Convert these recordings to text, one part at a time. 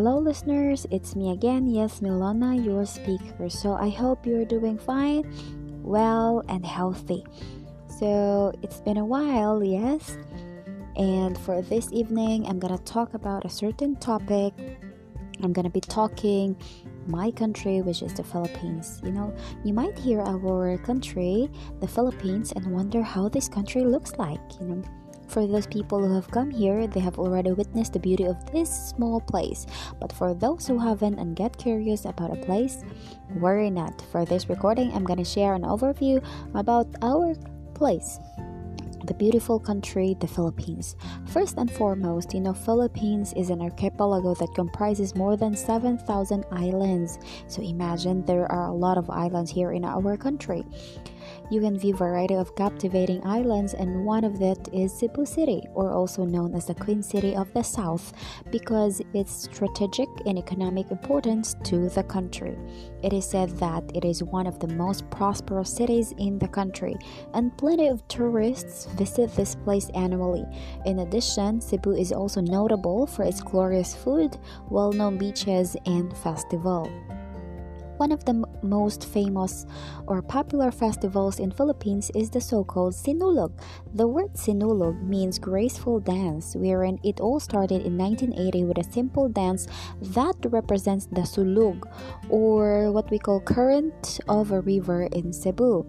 hello, listeners. It's me again. Yes, Milona, your speaker. So I hope you're doing fine, well, and healthy. So it's been a while, yes. And for this evening, I'm gonna talk about a certain topic. I'm gonna be talking my country, which is the Philippines. You know, you might hear our country, the Philippines, and wonder how this country looks like. You know, for those people who have come here, they have already witnessed the beauty of this small place. But for those who haven't and get curious about a place, worry not. For this recording, I'm gonna share an overview about our place the beautiful country, the Philippines. First and foremost, you know, Philippines is an archipelago that comprises more than 7,000 islands. So imagine there are a lot of islands here in our country. You can view variety of captivating islands and one of that is Cebu City or also known as the Queen City of the South because its strategic and economic importance to the country. It is said that it is one of the most prosperous cities in the country and plenty of tourists visit this place annually. In addition, Cebu is also notable for its glorious food, well-known beaches and festival. One of the m- most famous or popular festivals in Philippines is the so-called Sinulog. The word Sinulog means graceful dance, wherein it all started in 1980 with a simple dance that represents the sulug or what we call current of a river in Cebu.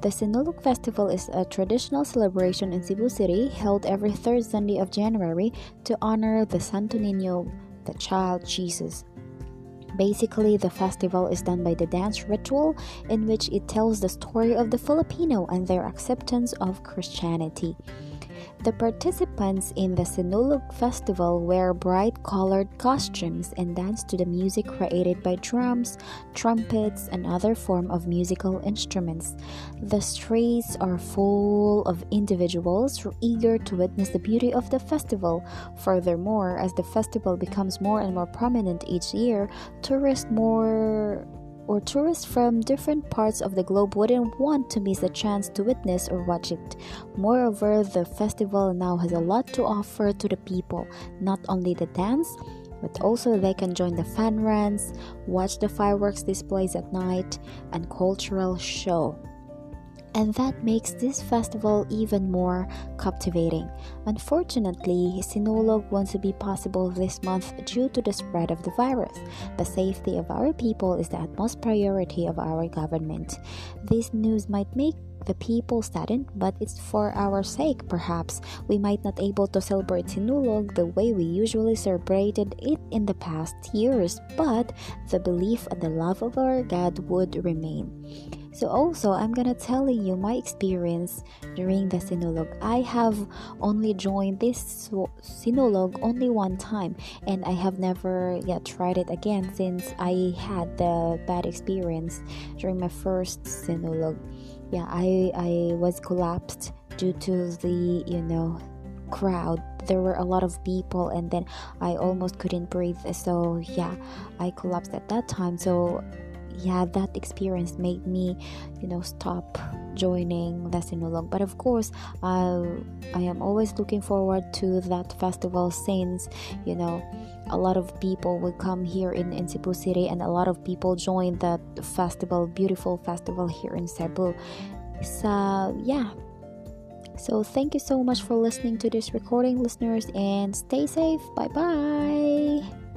The Sinulog Festival is a traditional celebration in Cebu City held every third Sunday of January to honor the Santo Niño, the child Jesus. Basically, the festival is done by the dance ritual in which it tells the story of the Filipino and their acceptance of Christianity. The participants in the Sinulog festival wear bright colored costumes and dance to the music created by drums, trumpets, and other form of musical instruments. The streets are full of individuals eager to witness the beauty of the festival. Furthermore, as the festival becomes more and more prominent each year, tourists more or tourists from different parts of the globe wouldn't want to miss the chance to witness or watch it. Moreover, the festival now has a lot to offer to the people, not only the dance, but also they can join the fan runs, watch the fireworks displays at night, and cultural show and that makes this festival even more captivating. Unfortunately, Sinulog won't be possible this month due to the spread of the virus. The safety of our people is the utmost priority of our government. This news might make the people saddened, but it's for our sake perhaps. We might not able to celebrate Sinulog the way we usually celebrated it in the past years, but the belief and the love of our God would remain. So also, I'm gonna tell you my experience during the Sinulog. I have only joined this Sinulog only one time, and I have never yet tried it again since I had the bad experience during my first Sinulog. Yeah, I I was collapsed due to the you know crowd. There were a lot of people and then i almost couldn't breathe. So yeah i collapsed at that time. So yeah that experience made me you know stop joining the sinulog. But of course uh, i am always looking forward to that festival since you know a lot of people will come here in, in Cebu City and a lot of people join that festival beautiful festival here in Cebu. So yeah. So thank you so much for listening to this recording listeners and stay safe. Bye bye